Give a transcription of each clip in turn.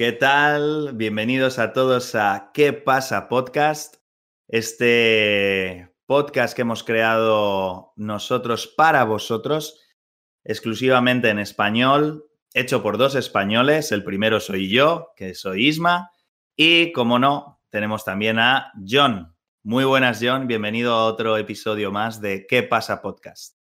¿qué tal? Bienvenidos a todos a ¿Qué pasa podcast? Este podcast que hemos creado nosotros para vosotros, exclusivamente en español, hecho por dos españoles. El primero soy yo, que soy Isma, y como no, tenemos también a John. Muy buenas, John. Bienvenido a otro episodio más de ¿Qué pasa podcast?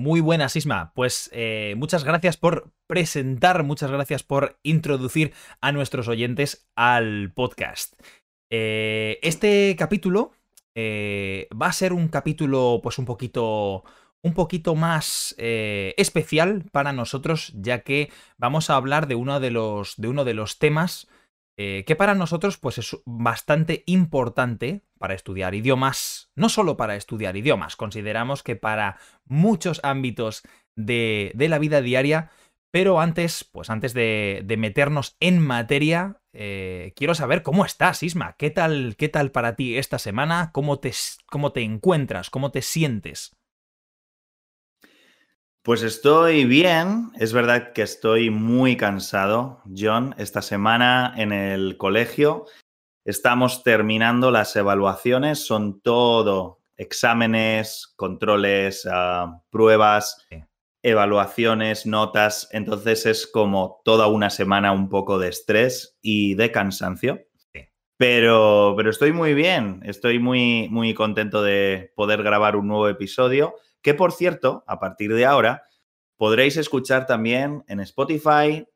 Muy buenas, Isma. Pues eh, muchas gracias por presentar, muchas gracias por introducir a nuestros oyentes al podcast. Eh, este capítulo eh, va a ser un capítulo, pues un poquito. Un poquito más especial para nosotros, ya que vamos a hablar de uno de los, de uno de los temas eh, que para nosotros pues es bastante importante para estudiar idiomas, no solo para estudiar idiomas, consideramos que para muchos ámbitos de, la vida diaria, pero antes, pues antes de, meternos en materia, eh, quiero saber cómo estás, Isma, ¿Qué tal, qué tal para ti esta semana, cómo te, cómo te encuentras, cómo te sientes. Pues estoy bien, es verdad que estoy muy cansado, John. Esta semana en el colegio. Estamos terminando las evaluaciones, son todo exámenes, controles, ah, pruebas, evaluaciones, notas, entonces es como toda una semana un poco de estrés y de cansancio. Pero, pero estoy muy bien, estoy muy, muy contento de poder grabar un nuevo episodio que por cierto, a partir de ahora, podréis escuchar también en Spotify,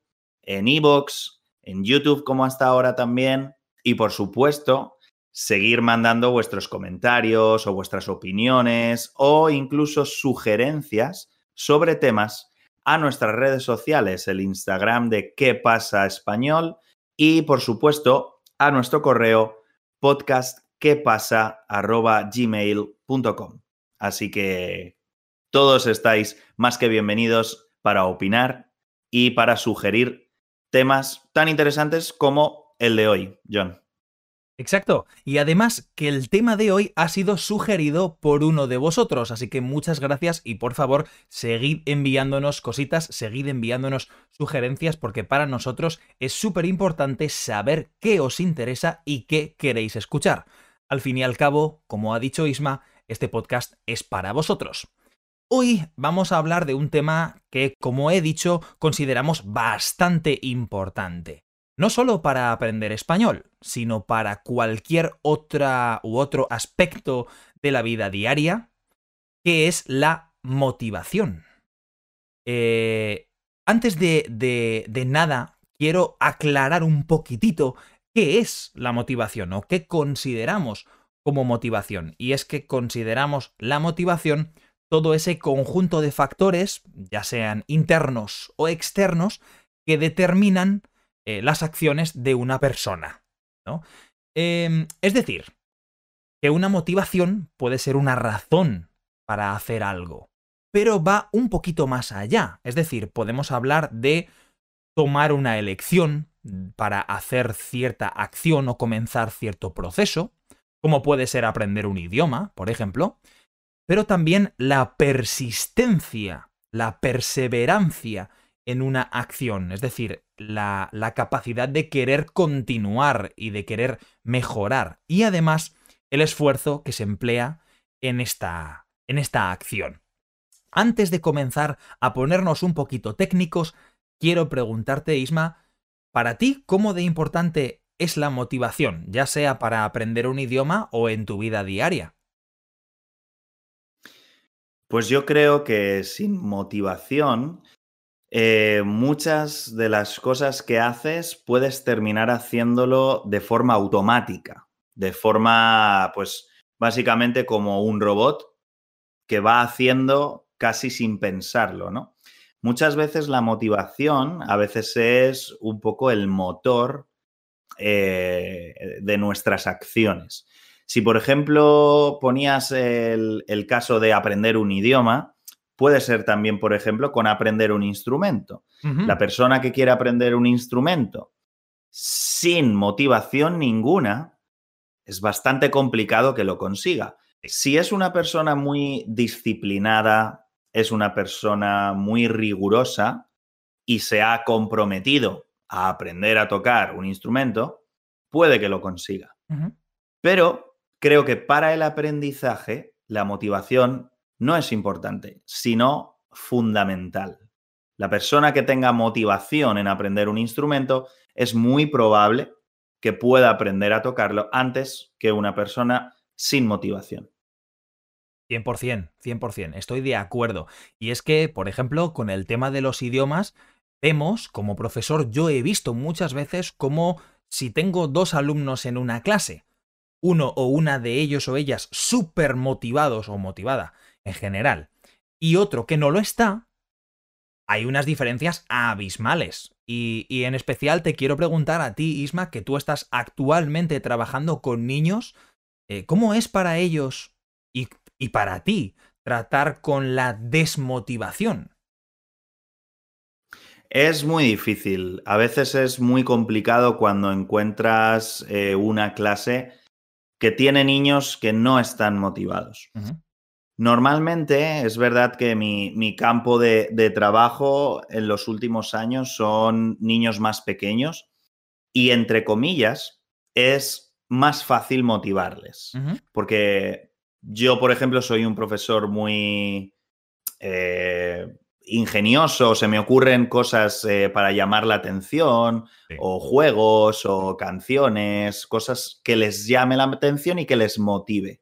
en Evox, en YouTube como hasta ahora también, y por supuesto, seguir mandando vuestros comentarios o vuestras opiniones o incluso sugerencias sobre temas a nuestras redes sociales, el Instagram de qué pasa español y por supuesto a nuestro correo podcastquepasa@gmail.com. Así que todos estáis más que bienvenidos para opinar y para sugerir temas tan interesantes como el de hoy, John. Exacto. Y además que el tema de hoy ha sido sugerido por uno de vosotros. Así que muchas gracias y por favor seguid enviándonos cositas, seguid enviándonos sugerencias porque para nosotros es súper importante saber qué os interesa y qué queréis escuchar. Al fin y al cabo, como ha dicho Isma, este podcast es para vosotros. Hoy vamos a hablar de un tema que, como he dicho, consideramos bastante importante. No solo para aprender español, sino para cualquier otra u otro aspecto de la vida diaria, que es la motivación. Eh, antes de, de nada, quiero aclarar un poquitito qué es la motivación o qué consideramos como motivación. Y es que consideramos la motivación todo ese conjunto de factores, ya sean internos o externos, que determinan eh, las acciones de una persona. Em, es decir, que una motivación puede ser una razón para hacer algo, pero va un poquito más allá. Es decir, podemos hablar de tomar una elección para hacer cierta acción o comenzar cierto proceso, como puede ser aprender un idioma, por ejemplo, pero también la persistencia, la perseverancia en una acción, es decir, la, capacidad de querer continuar y de querer mejorar, y además el esfuerzo que se emplea en esta, en esta acción. Antes de comenzar a ponernos un poquito técnicos, quiero preguntarte, Isma, para ti, ¿cómo de importante es la motivación, ya sea para aprender un idioma o en tu vida diaria? Pues yo creo que sin motivación, eh, muchas de las cosas que haces puedes terminar haciéndolo de forma automática, de forma, pues, básicamente como un robot que va haciendo casi sin pensarlo, ¿no? Muchas veces la motivación a veces es un poco el motor eh, de nuestras acciones. Si, por ejemplo, ponías el, caso de aprender un idioma, puede ser también, por ejemplo, con aprender un instrumento. La persona que quiere aprender un instrumento sin motivación ninguna, es bastante complicado que lo consiga. Si es una persona muy disciplinada, es una persona muy rigurosa y se ha comprometido a aprender a tocar un instrumento, puede que lo consiga. Pero creo que para el aprendizaje la motivación no es importante, sino fundamental. La persona que tenga motivación en aprender un instrumento es muy probable que pueda aprender a tocarlo antes que una persona sin motivación. 100%, 100%, estoy de acuerdo. Y es que, por ejemplo, con el tema de los idiomas, vemos, como profesor, yo he visto muchas veces como si tengo dos alumnos en una clase, uno o una de ellos o ellas súper motivados o motivada en general, y otro que no lo está, hay unas diferencias abismales. Y, en especial te quiero preguntar a ti, Isma, que tú estás actualmente trabajando con niños, eh, ¿cómo es para ellos y, y para ti tratar con la desmotivación? Es muy difícil. A veces es muy complicado cuando encuentras eh, una clase que tiene niños que no están motivados. Normalmente es verdad que mi, campo de, trabajo en los últimos años son niños más pequeños y entre comillas es más fácil motivarles. Porque yo, por ejemplo, soy un profesor muy eh, ingenioso, se me ocurren cosas eh, para llamar la atención, o juegos, o canciones, cosas que les llame la atención y que les motive.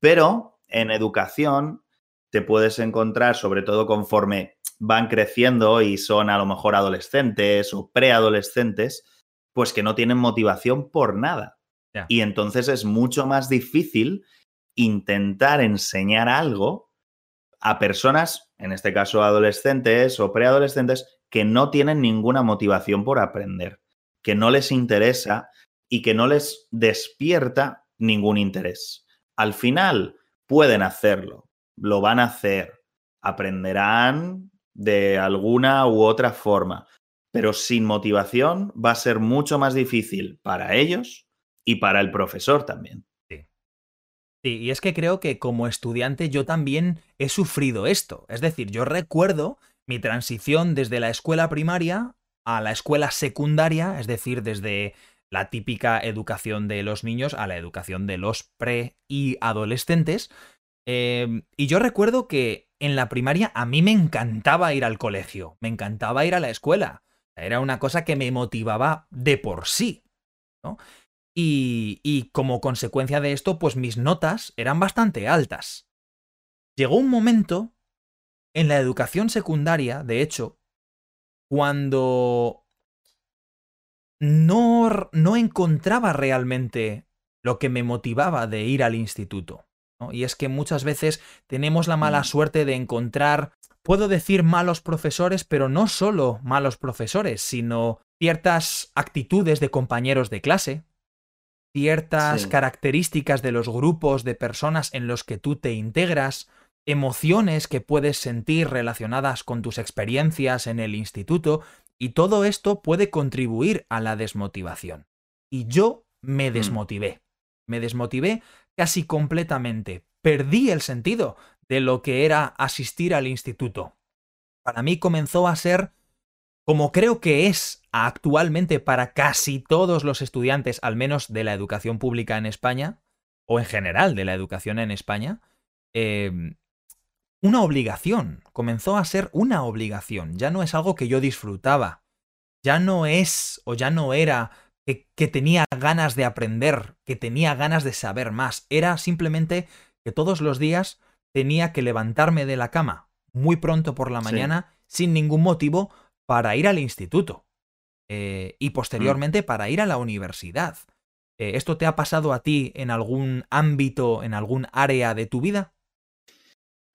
Pero en educación te puedes encontrar, sobre todo conforme van creciendo y son a lo mejor adolescentes o preadolescentes, pues que no tienen motivación por nada. Y entonces es mucho más difícil intentar enseñar algo a personas, en este caso adolescentes o preadolescentes, que no tienen ninguna motivación por aprender, que no les interesa y que no les despierta ningún interés. Al final, pueden hacerlo, lo van a hacer, aprenderán de alguna u otra forma, pero sin motivación va a ser mucho más difícil para ellos y para el profesor también. Sí. y es que creo que como estudiante yo también he sufrido esto. Es decir, yo recuerdo mi transición desde la escuela primaria a la escuela secundaria, es decir, desde la típica educación de los niños a la educación de los pre y adolescentes. Em, y yo recuerdo que en la primaria a mí me encantaba ir al colegio, me encantaba ir a la escuela. Era una cosa que me motivaba de por sí. Y, y como consecuencia de esto, pues mis notas eran bastante altas. Llegó un momento en la educación secundaria, de hecho, cuando no, no encontraba realmente lo que me motivaba de ir al instituto. Y es que muchas veces tenemos la mala mm. suerte de encontrar, puedo decir malos profesores, pero no solo malos profesores, sino ciertas actitudes de compañeros de clase, ciertas características de los grupos de personas en los que tú te integras, emociones que puedes sentir relacionadas con tus experiencias en el instituto, y todo esto puede contribuir a la desmotivación. Y yo me mm. desmotivé. Me desmotivé casi completamente. Perdí el sentido de lo que era asistir al instituto. Para mí comenzó a ser, como creo que es actualmente para casi todos los estudiantes, al menos de la educación pública en España, o en general de la educación en España, em, una obligación, comenzó a ser una obligación, ya no es algo que yo disfrutaba, ya no es o ya no era que, que, tenía ganas de aprender, que tenía ganas de saber más, era simplemente que todos los días tenía que levantarme de la cama muy pronto por la mañana sin ningún motivo para ir al instituto eh, y posteriormente para ir a la universidad. Eh, ¿Esto te ha pasado a ti en algún ámbito, en algún área de tu vida?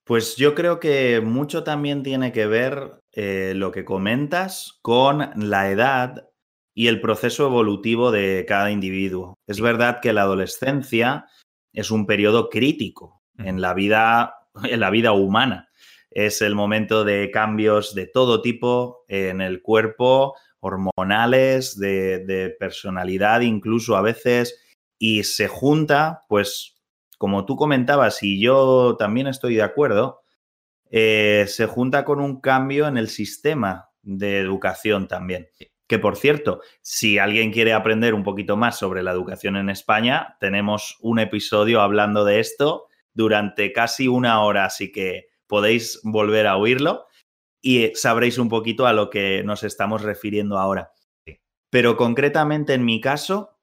Pues yo creo que mucho también tiene que ver eh, lo que comentas con la edad y el proceso evolutivo de cada individuo. Es verdad que la adolescencia es un periodo crítico en la vida, en la vida humana. Es el momento de cambios de todo tipo en el cuerpo, hormonales, de, personalidad incluso a veces, y se junta pues como tú comentabas, y yo también estoy de acuerdo, eh, se junta con un cambio en el sistema de educación también. Que por cierto, si alguien quiere aprender un poquito más sobre la educación en España, tenemos un episodio hablando de esto durante casi una hora, así que podéis volver a oírlo y sabréis un poquito a lo que nos estamos refiriendo ahora. Pero concretamente en mi caso,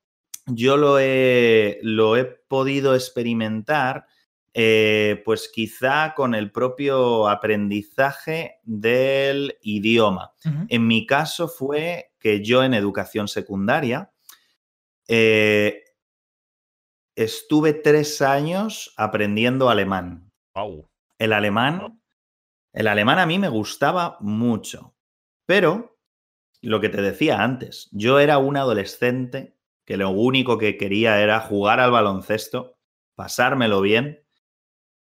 yo lo he, lo he podido experimentar eh, pues quizá con el propio aprendizaje del idioma. En mi caso fue que yo en educación secundaria eh, estuve tres años aprendiendo alemán. El alemán, el alemán a mí me gustaba mucho, pero lo que te decía antes, yo era un adolescente que lo único que quería era jugar al baloncesto, pasármelo bien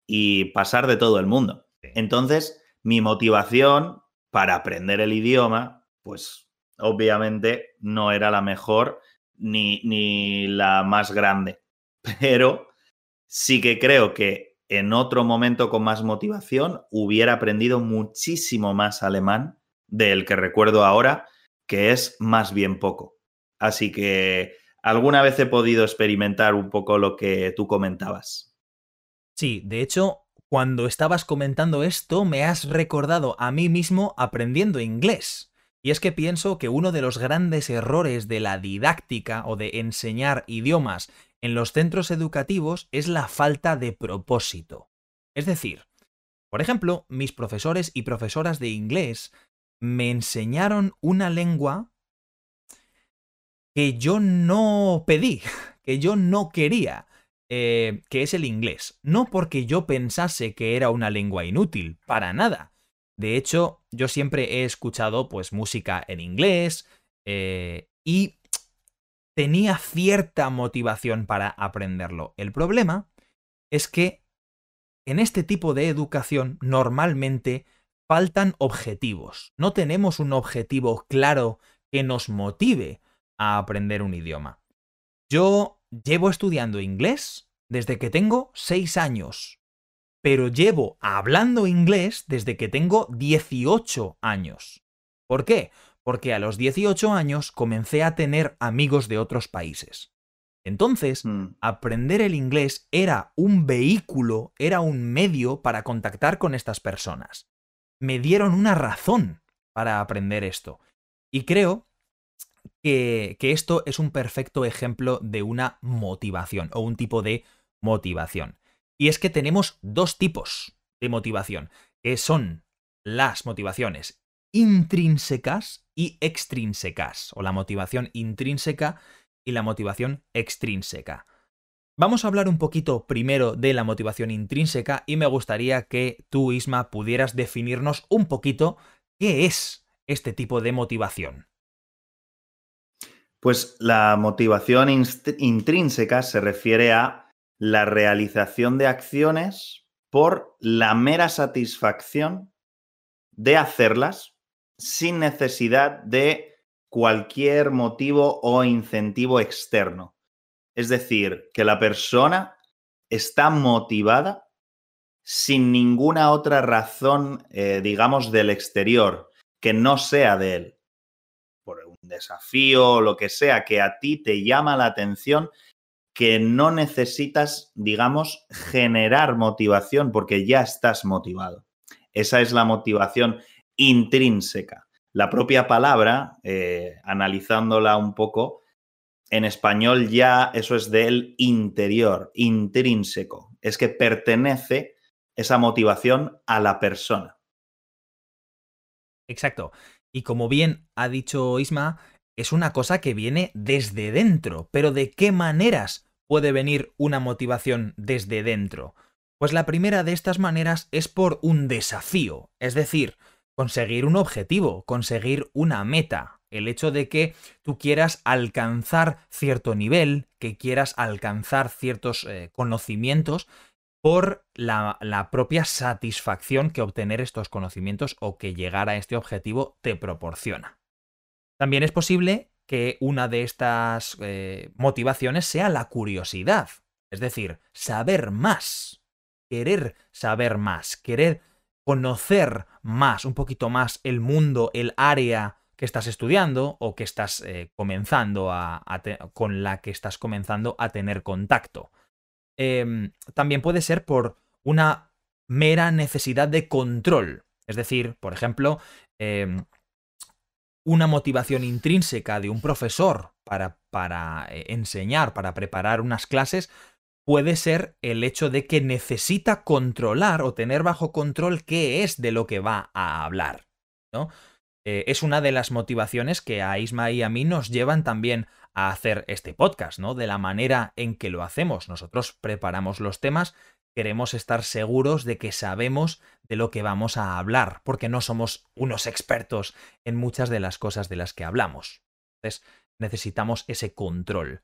y pasar de todo el mundo. Entonces, mi motivación para aprender el idioma, pues obviamente no era la mejor ni, ni la más grande, pero sí que creo que en otro momento con más motivación hubiera aprendido muchísimo más alemán del que recuerdo ahora, que es más bien poco. Así que alguna vez he podido experimentar un poco lo que tú comentabas. Sí, de hecho, cuando estabas comentando esto, me has recordado a mí mismo aprendiendo inglés. Y es que pienso que uno de los grandes errores de la didáctica o de enseñar idiomas en los centros educativos es la falta de propósito. Es decir, por ejemplo, mis profesores y profesoras de inglés me enseñaron una lengua que yo no pedí, que yo no quería. Eh, que es el inglés. No porque yo pensase que era una lengua inútil, para nada. De hecho, yo siempre he escuchado pues música en inglés eh, y tenía cierta motivación para aprenderlo. El problema es que en este tipo de educación normalmente faltan objetivos. No tenemos un objetivo claro que nos motive a aprender un idioma. Yo llevo estudiando inglés desde que tengo 6 años, pero llevo hablando inglés desde que tengo 18 años. ¿Por qué? Porque a los 18 años comencé a tener amigos de otros países. Entonces, mm. aprender el inglés era un vehículo, era un medio para contactar con estas personas. Me dieron una razón para aprender esto. Y creo que, esto es un perfecto ejemplo de una motivación o un tipo de motivación. Y es que tenemos dos tipos de motivación, que son las motivaciones intrínsecas y extrínsecas, o la motivación intrínseca y la motivación extrínseca. Vamos a hablar un poquito primero de la motivación intrínseca y me gustaría que tú, Isma, pudieras definirnos un poquito qué es este tipo de motivación. Pues la motivación intrínseca se refiere a la realización de acciones por la mera satisfacción de hacerlas sin necesidad de cualquier motivo o incentivo externo. Es decir, que la persona está motivada sin ninguna otra razón, eh, digamos, del exterior, que no sea de él desafío o lo que sea que a ti te llama la atención, que no necesitas, digamos, generar motivación porque ya estás motivado. Esa es la motivación intrínseca. La propia palabra, eh, analizándola un poco, en español ya eso es del interior, intrínseco. Es que pertenece esa motivación a la persona. Exacto. Y como bien ha dicho Isma, es una cosa que viene desde dentro. Pero ¿de qué maneras puede venir una motivación desde dentro? Pues la primera de estas maneras es por un desafío, es decir, conseguir un objetivo, conseguir una meta. El hecho de que tú quieras alcanzar cierto nivel, que quieras alcanzar ciertos eh, conocimientos por la, propia satisfacción que obtener estos conocimientos o que llegar a este objetivo te proporciona. También es posible que una de estas eh, motivaciones sea la curiosidad, es decir, saber más, querer saber más, querer conocer más, un poquito más el mundo, el área que estás estudiando o que estás eh, comenzando a, con la que estás comenzando a tener contacto. Em, también puede ser por una mera necesidad de control. Es decir, por ejemplo, em, una motivación intrínseca de un profesor para, para eh, enseñar, para preparar unas clases, puede ser el hecho de que necesita controlar o tener bajo control qué es de lo que va a hablar. ¿no? Eh, es una de las motivaciones que a Isma y a mí nos llevan también a hacer este podcast, ¿no? De la manera en que lo hacemos. Nosotros preparamos los temas, queremos estar seguros de que sabemos de lo que vamos a hablar, porque no somos unos expertos en muchas de las cosas de las que hablamos. Entonces, necesitamos ese control.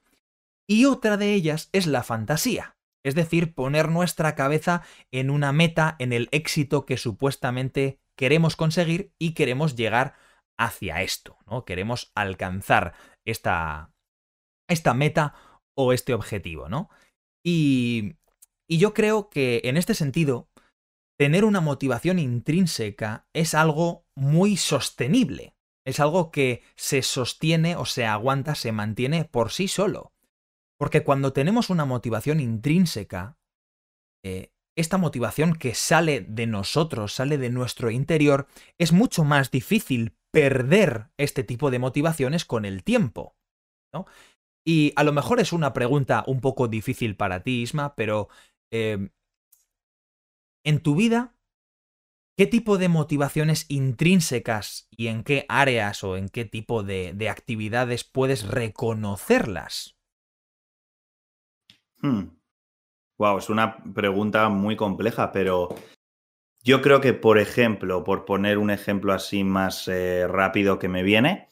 Y otra de ellas es la fantasía, es decir, poner nuestra cabeza en una meta, en el éxito que supuestamente queremos conseguir y queremos llegar hacia esto, ¿no? Queremos alcanzar esta, esta meta o este objetivo, ¿no? Y, y yo creo que en este sentido, tener una motivación intrínseca es algo muy sostenible, es algo que se sostiene o se aguanta, se mantiene por sí solo. Porque cuando tenemos una motivación intrínseca, eh, esta motivación que sale de nosotros, sale de nuestro interior, es mucho más difícil perder este tipo de motivaciones con el tiempo. Y a lo mejor es una pregunta un poco difícil para ti, Isma, pero em, en tu vida, ¿qué tipo de motivaciones intrínsecas y en qué áreas o en qué tipo de actividades puedes reconocerlas? Hmm. Wow, es una pregunta muy compleja, pero yo creo que, por ejemplo, por poner un ejemplo así más eh, rápido que me viene,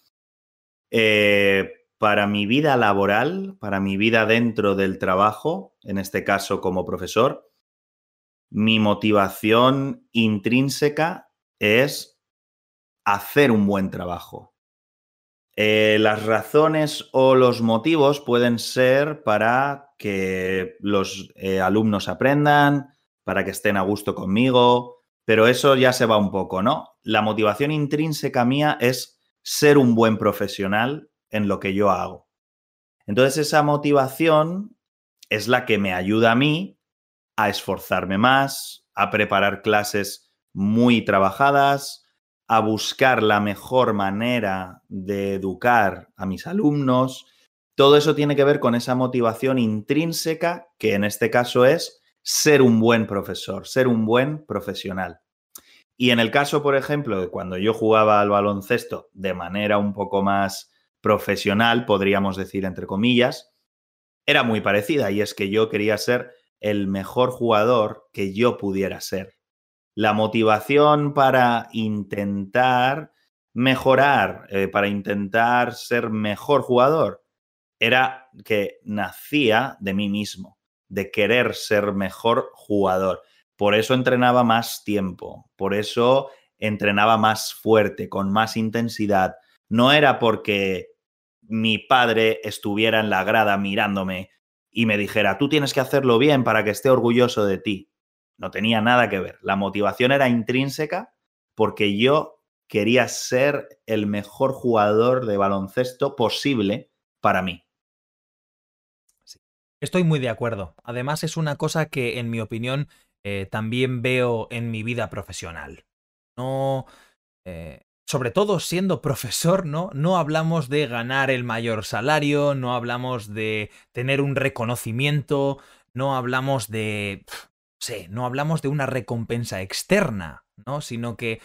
eh, para mi vida laboral, para mi vida dentro del trabajo, en este caso como profesor, mi motivación intrínseca es hacer un buen trabajo. Eh, las razones o los motivos pueden ser para que los eh, alumnos aprendan, para que estén a gusto conmigo, pero eso ya se va un poco, ¿no? La motivación intrínseca mía es ser un buen profesional en lo que yo hago. Entonces esa motivación es la que me ayuda a mí a esforzarme más, a preparar clases muy trabajadas, a buscar la mejor manera de educar a mis alumnos, todo eso tiene que ver con esa motivación intrínseca, que en este caso es ser un buen profesor, ser un buen profesional. Y en el caso, por ejemplo, de cuando yo jugaba al baloncesto de manera un poco más profesional, podríamos decir entre comillas, era muy parecida y es que yo quería ser el mejor jugador que yo pudiera ser. La motivación para intentar mejorar, eh, para intentar ser mejor jugador, era que nacía de mí mismo, de querer ser mejor jugador. Por eso entrenaba más tiempo, por eso entrenaba más fuerte, con más intensidad. No era porque mi padre estuviera en la grada mirándome y me dijera, tú tienes que hacerlo bien para que esté orgulloso de ti. No tenía nada que ver. La motivación era intrínseca porque yo quería ser el mejor jugador de baloncesto posible para mí. Estoy muy de acuerdo. Además es una cosa que, en mi opinión, eh, también veo en mi vida profesional. No... Eh, sobre todo siendo profesor, ¿no? No hablamos de ganar el mayor salario, no hablamos de tener un reconocimiento, no hablamos de... sé, no hablamos de una recompensa externa, ¿no? Sino que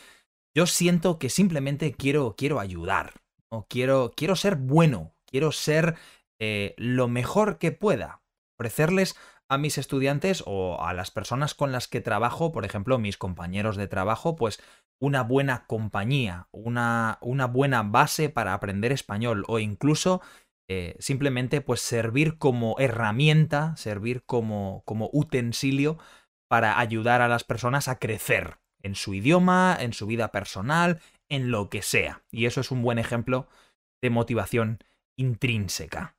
yo siento que simplemente quiero, quiero ayudar, ¿no? Quiero, quiero ser bueno, quiero ser eh, lo mejor que pueda ofrecerles a mis estudiantes o a las personas con las que trabajo, por ejemplo, mis compañeros de trabajo, pues una buena compañía, una, una buena base para aprender español o incluso eh, simplemente pues servir como herramienta, servir como, como utensilio para ayudar a las personas a crecer en su idioma, en su vida personal, en lo que sea. Y eso es un buen ejemplo de motivación intrínseca.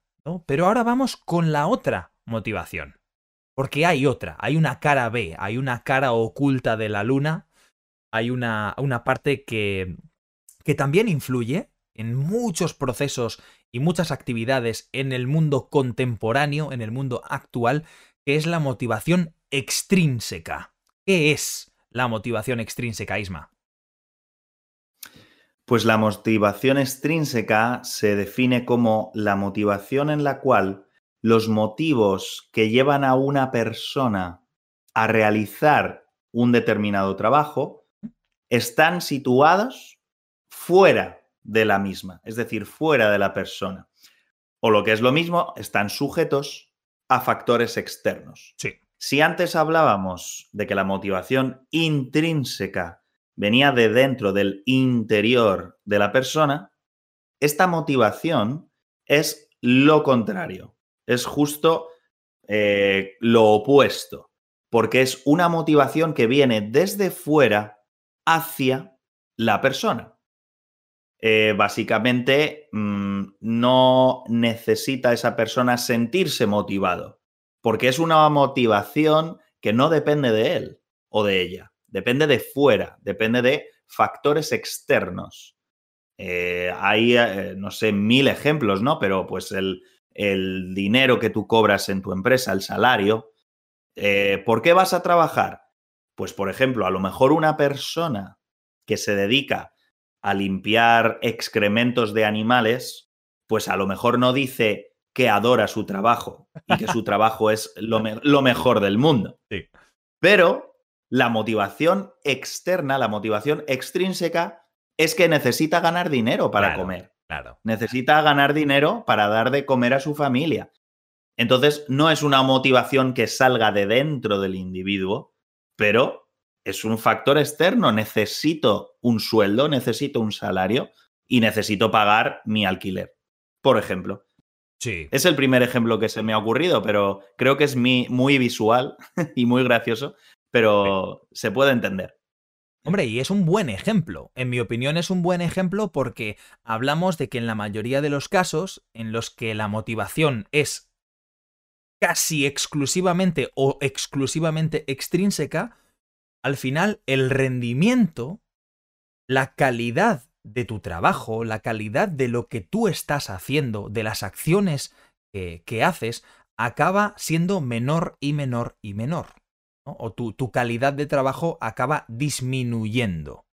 Pero ahora vamos con la otra motivación. Porque hay otra, hay una cara B, hay una cara oculta de la luna, hay una, una parte que, que también influye en muchos procesos y muchas actividades en el mundo contemporáneo, en el mundo actual, que es la motivación extrínseca. ¿Qué es la motivación extrínseca, Isma? Pues la motivación extrínseca se define como la motivación en la cual los motivos que llevan a una persona a realizar un determinado trabajo están situados fuera de la misma, es decir, fuera de la persona. O lo que es lo mismo, están sujetos a factores externos. Sí. Si antes hablábamos de que la motivación intrínseca venía de dentro del interior de la persona, esta motivación es lo contrario, es justo eh, lo opuesto, porque es una motivación que viene desde fuera hacia la persona. Eh, básicamente, mm, no necesita esa persona sentirse motivado, porque es una motivación que no depende de él o de ella depende de fuera, depende de factores externos. Eh, hay, eh, no sé, mil ejemplos, ¿no? Pero pues el, dinero que tú cobras en tu empresa, el salario, eh, ¿por qué vas a trabajar? Pues, por ejemplo, a lo mejor una persona que se dedica a limpiar excrementos de animales, pues a lo mejor no dice que adora su trabajo y que su trabajo es lo, lo mejor del mundo. Sí. Pero la motivación externa, la motivación extrínseca, es que necesita ganar dinero para comer. Claro. Necesita ganar dinero para dar de comer a su familia. Entonces, no es una motivación que salga de dentro del individuo, pero es un factor externo. Necesito un sueldo, necesito un salario y necesito pagar mi alquiler, por ejemplo. Sí. Es el primer ejemplo que se me ha ocurrido, pero creo que es muy visual y muy gracioso pero se puede entender. Hombre, y es un buen ejemplo. En mi opinión es un buen ejemplo porque hablamos de que en la mayoría de los casos en los que la motivación es casi exclusivamente o exclusivamente extrínseca, al final el rendimiento, la calidad de tu trabajo, la calidad de lo que tú estás haciendo, de las acciones que, que haces, acaba siendo menor y menor y menor o tu, calidad de trabajo acaba disminuyendo.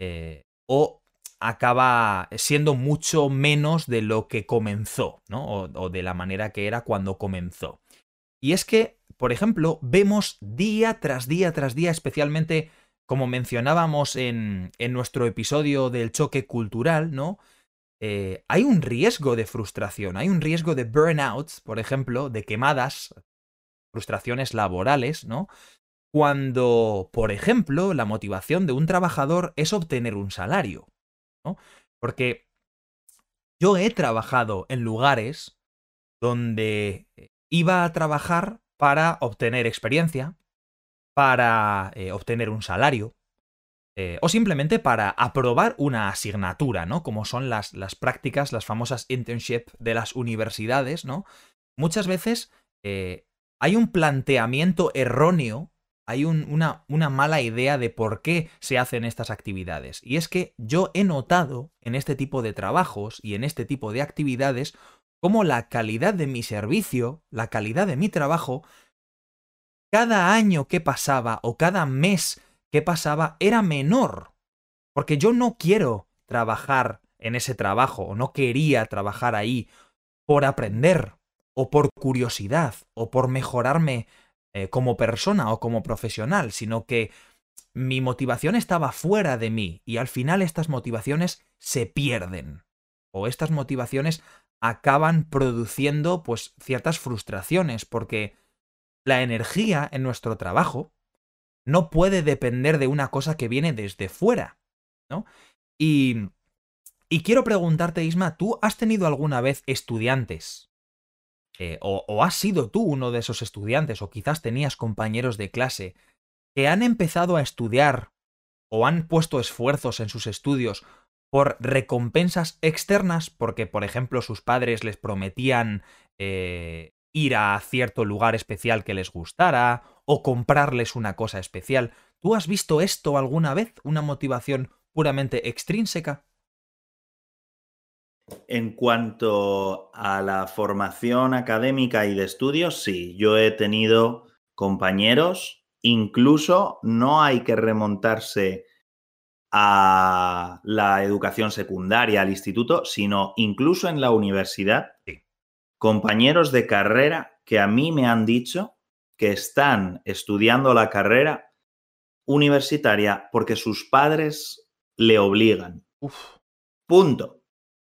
Eh, o acaba siendo mucho menos de lo que comenzó, ¿no? O, de la manera que era cuando comenzó. Y es que, por ejemplo, vemos día tras día tras día, especialmente como mencionábamos en, en nuestro episodio del choque cultural, ¿no? Eh, hay un riesgo de frustración, hay un riesgo de burnouts, por ejemplo, de quemadas frustraciones laborales, ¿no? Cuando, por ejemplo, la motivación de un trabajador es obtener un salario, ¿no? Porque yo he trabajado en lugares donde iba a trabajar para obtener experiencia, para eh, obtener un salario, eh, o simplemente para aprobar una asignatura, ¿no? Como son las, las prácticas, las famosas internship de las universidades, ¿no? Muchas veces eh, hay un planteamiento erróneo, hay una, una mala idea de por qué se hacen estas actividades. Y es que yo he notado en este tipo de trabajos y en este tipo de actividades cómo la calidad de mi servicio, la calidad de mi trabajo, cada año que pasaba o cada mes que pasaba era menor. Porque yo no quiero trabajar en ese trabajo o no quería trabajar ahí por aprender, o por curiosidad o por mejorarme eh, como persona o como profesional, sino que mi motivación estaba fuera de mí y al final estas motivaciones se pierden o estas motivaciones acaban produciendo pues ciertas frustraciones porque la energía en nuestro trabajo no puede depender de una cosa que viene desde fuera, ¿no? Y, y quiero preguntarte, Isma, ¿tú has tenido alguna vez estudiantes eh, o, has sido tú uno de esos estudiantes, o quizás tenías compañeros de clase que han empezado a estudiar o han puesto esfuerzos en sus estudios por recompensas externas, porque por ejemplo sus padres les prometían eh, ir a cierto lugar especial que les gustara, o comprarles una cosa especial. ¿Tú has visto esto alguna vez? ¿Una motivación puramente extrínseca? En cuanto a la formación académica y de estudios, sí, yo he tenido compañeros, incluso no hay que remontarse a la educación secundaria, al instituto, sino incluso en la universidad, compañeros de carrera que a mí me han dicho que están estudiando la carrera universitaria porque sus padres le obligan. Punto.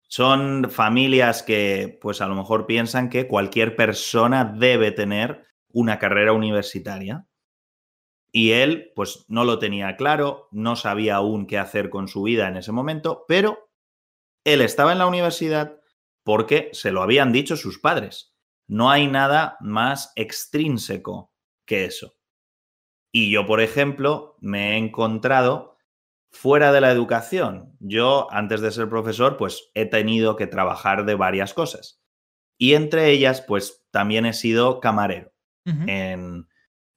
Son familias que, pues a lo mejor piensan que cualquier persona debe tener una carrera universitaria. Y él, pues no lo tenía claro, no sabía aún qué hacer con su vida en ese momento, pero él estaba en la universidad porque se lo habían dicho sus padres. No hay nada más extrínseco que eso. Y yo, por ejemplo, me he encontrado fuera de la educación. Yo, antes de ser profesor, pues he tenido que trabajar de varias cosas. Y entre ellas, pues también he sido camarero en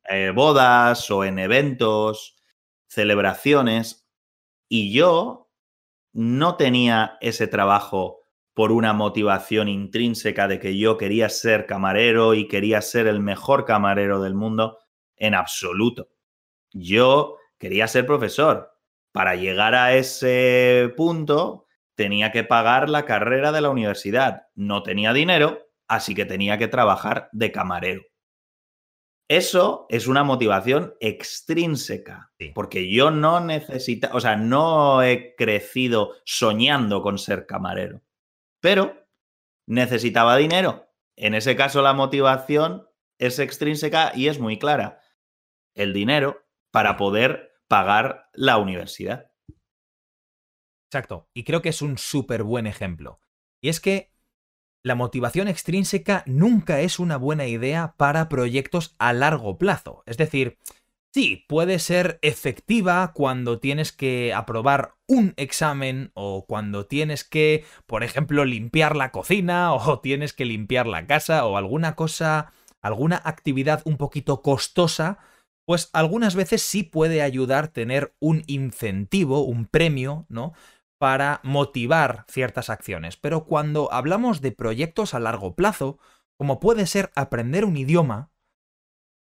eh, bodas o en eventos, celebraciones. Y yo no tenía ese trabajo por una motivación intrínseca de que yo quería ser camarero y quería ser el mejor camarero del mundo en absoluto. Yo quería ser profesor para llegar a ese punto tenía que pagar la carrera de la universidad. No tenía dinero, así que tenía que trabajar de camarero. Eso es una motivación extrínseca, porque yo no necesito, o sea, no he crecido soñando con ser camarero, pero necesitaba dinero. En ese caso la motivación es extrínseca y es muy clara. El dinero para poder pagar la universidad. Exacto, y creo que es un súper buen ejemplo. Y es que la motivación extrínseca nunca es una buena idea para proyectos a largo plazo. Es decir, sí, puede ser efectiva cuando tienes que aprobar un examen o cuando tienes que, por ejemplo, limpiar la cocina o tienes que limpiar la casa o alguna cosa, alguna actividad un poquito costosa pues algunas veces sí puede ayudar tener un incentivo, un premio, ¿no? Para motivar ciertas acciones. Pero cuando hablamos de proyectos a largo plazo, como puede ser aprender un idioma,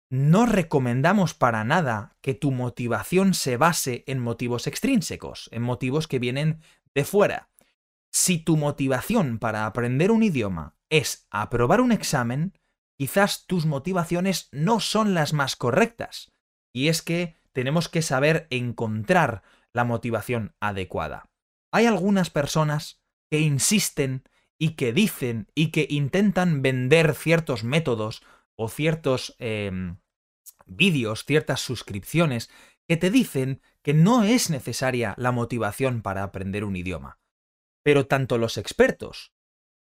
no recomendamos para nada que tu motivación se base en motivos extrínsecos, en motivos que vienen de fuera. Si tu motivación para aprender un idioma es aprobar un examen, quizás tus motivaciones no son las más correctas y es que tenemos que saber encontrar la motivación adecuada. Hay algunas personas que insisten y que dicen y que intentan vender ciertos métodos o ciertos em, vídeos, ciertas suscripciones, que te dicen que no es necesaria la motivación para aprender un idioma. Pero tanto los expertos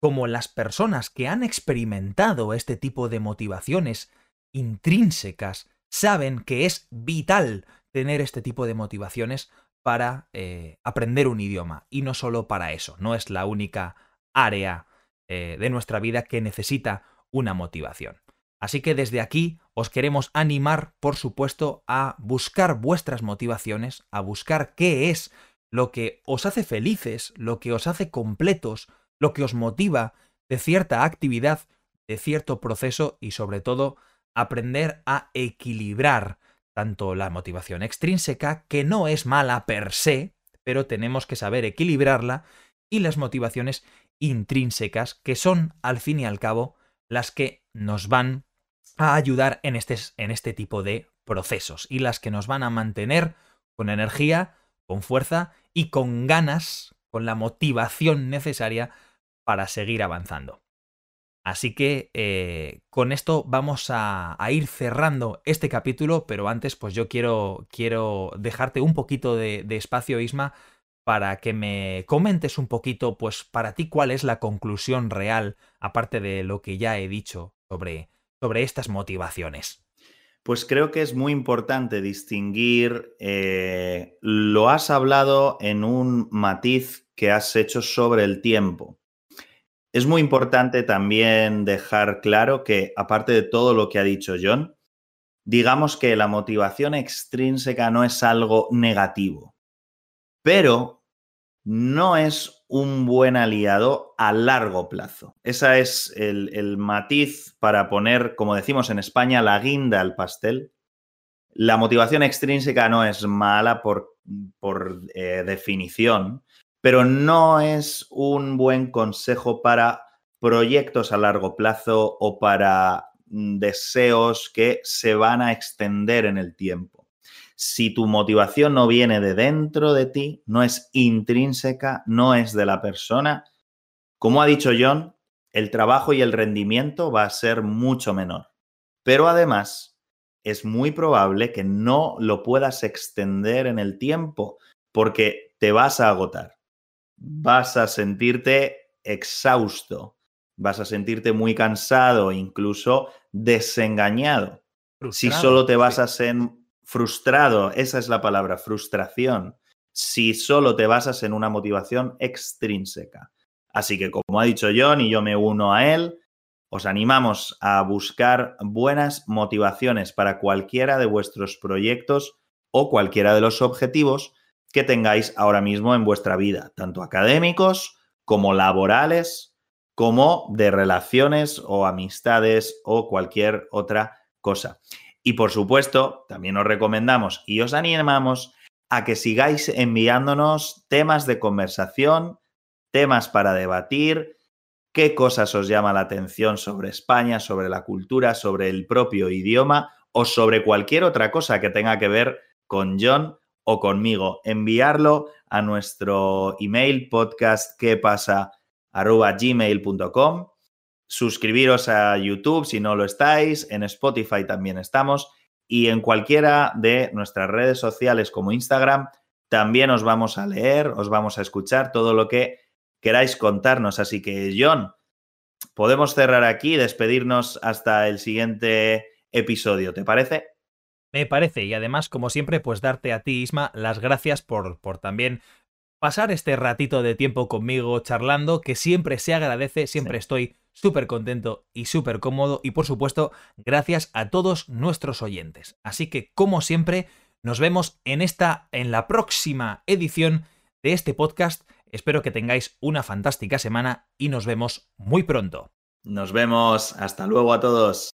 como las personas que han experimentado este tipo de motivaciones intrínsecas saben que es vital tener este tipo de motivaciones para eh, aprender un idioma. Y no solo para eso, no es la única área eh, de nuestra vida que necesita una motivación. Así que desde aquí os queremos animar, por supuesto, a buscar vuestras motivaciones, a buscar qué es lo que os hace felices, lo que os hace completos, lo que os motiva de cierta actividad, de cierto proceso y sobre todo aprender a equilibrar tanto la motivación extrínseca, que no es mala per se, pero tenemos que saber equilibrarla, y las motivaciones intrínsecas, que son, al fin y al cabo, las que nos van a ayudar en este, en este tipo de procesos y las que nos van a mantener con energía, con fuerza y con ganas, con la motivación necesaria para seguir avanzando. Así que eh, con esto vamos a, ir cerrando este capítulo, pero antes pues yo quiero, quiero dejarte un poquito de, de, espacio, Isma, para que me comentes un poquito, pues para ti cuál es la conclusión real, aparte de lo que ya he dicho sobre, sobre estas motivaciones. Pues creo que es muy importante distinguir, eh, lo has hablado en un matiz que has hecho sobre el tiempo. Es muy importante también dejar claro que, aparte de todo lo que ha dicho John, digamos que la motivación extrínseca no es algo negativo, pero no es un buen aliado a largo plazo. Ese es el, matiz para poner, como decimos en España, la guinda al pastel. La motivación extrínseca no es mala por, por eh, definición, pero no es un buen consejo para proyectos a largo plazo o para mm, deseos que se van a extender en el tiempo. Si tu motivación no viene de dentro de ti, no es intrínseca, no es de la persona, como ha dicho John, el trabajo y el rendimiento va a ser mucho menor. Pero además, es muy probable que no lo puedas extender en el tiempo porque te vas a agotar. Vas a sentirte exhausto, vas a sentirte muy cansado, incluso desengañado. si solo te basas en frustrado, esa es la palabra, frustración, si solo te basas en una motivación extrínseca. Así que, como ha dicho John, y yo me uno a él, os animamos a buscar buenas motivaciones para cualquiera de vuestros proyectos o cualquiera de los objetivos que tengáis ahora mismo en vuestra vida, tanto académicos como laborales, como de relaciones o amistades o cualquier otra cosa. Y por supuesto, también os recomendamos y os animamos a que sigáis enviándonos temas de conversación, temas para debatir, qué cosas os llama la atención sobre España, sobre la cultura, sobre el propio idioma o sobre cualquier otra cosa que tenga que ver con John o conmigo. Enviarlo a nuestro email podcast que pasa gmail.com suscribiros a YouTube si no lo estáis, en Spotify también estamos y en cualquiera de nuestras redes sociales como Instagram también os vamos a leer, os vamos a escuchar todo lo que queráis contarnos. Así que, John, podemos cerrar aquí y despedirnos hasta el siguiente episodio, ¿te parece? Me parece, y además, como siempre, pues darte a ti, Isma, las gracias por, por también pasar este ratito de tiempo conmigo charlando, que siempre se agradece, siempre estoy súper contento y súper cómodo y por supuesto gracias a todos nuestros oyentes. Así que como siempre nos vemos en esta en la próxima edición de este podcast. Espero que tengáis una fantástica semana y nos vemos muy pronto. Nos vemos, hasta luego a todos.